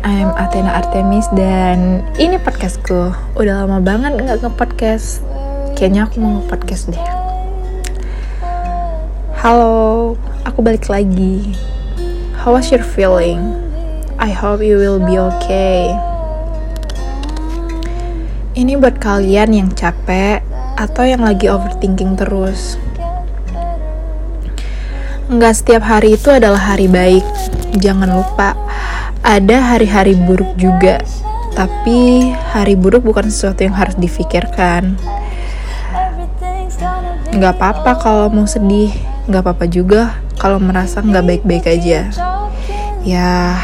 I'm Athena Artemis dan ini podcastku. Udah lama banget nggak nge-podcast. Kayaknya aku mau nge-podcast deh. Halo, aku balik lagi. How was your feeling? I hope you will be okay. Ini buat kalian yang capek atau yang lagi overthinking terus. Nggak setiap hari itu adalah hari baik. Jangan lupa, ada hari-hari buruk juga, tapi hari buruk bukan sesuatu yang harus difikirkan. Nggak apa-apa kalau mau sedih, nggak apa-apa juga kalau merasa nggak baik-baik aja. Ya,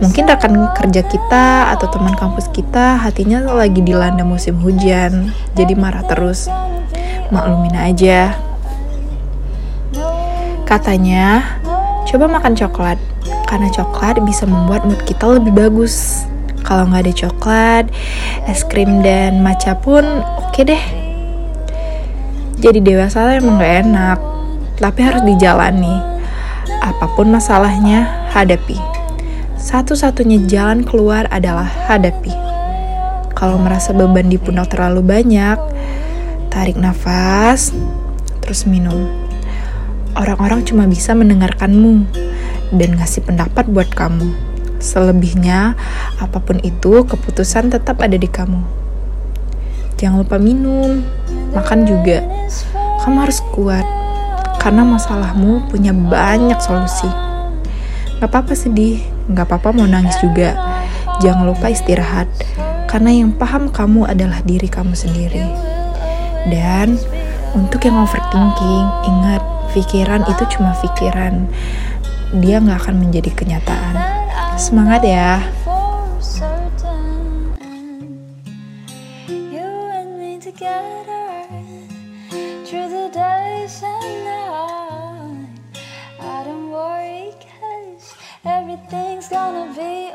mungkin rekan kerja kita atau teman kampus kita hatinya lagi dilanda musim hujan, jadi marah terus. Maklumin aja. Katanya, coba makan coklat karena coklat bisa membuat mood kita lebih bagus. Kalau nggak ada coklat, es krim dan matcha pun oke okay deh. Jadi dewasa emang nggak enak, tapi harus dijalani. Apa pun masalahnya, hadapi. Satu-satunya jalan keluar adalah hadapi. Kalau merasa beban di pundak terlalu banyak, tarik nafas, terus minum. Orang-orang cuma bisa mendengarkanmu, dan ngasih pendapat buat kamu. Selebihnya, apa pun itu, keputusan tetap ada di kamu. Jangan lupa minum, makan juga. Kamu harus kuat, karena masalahmu punya banyak solusi. Gak apa-apa sedih, gak apa-apa mau nangis juga. Jangan lupa istirahat, karena yang paham kamu adalah diri kamu sendiri. Dan untuk yang overthinking, ingat, pikiran itu cuma pikiran dia nggak akan menjadi kenyataan. Semangat ya! everything's gonna be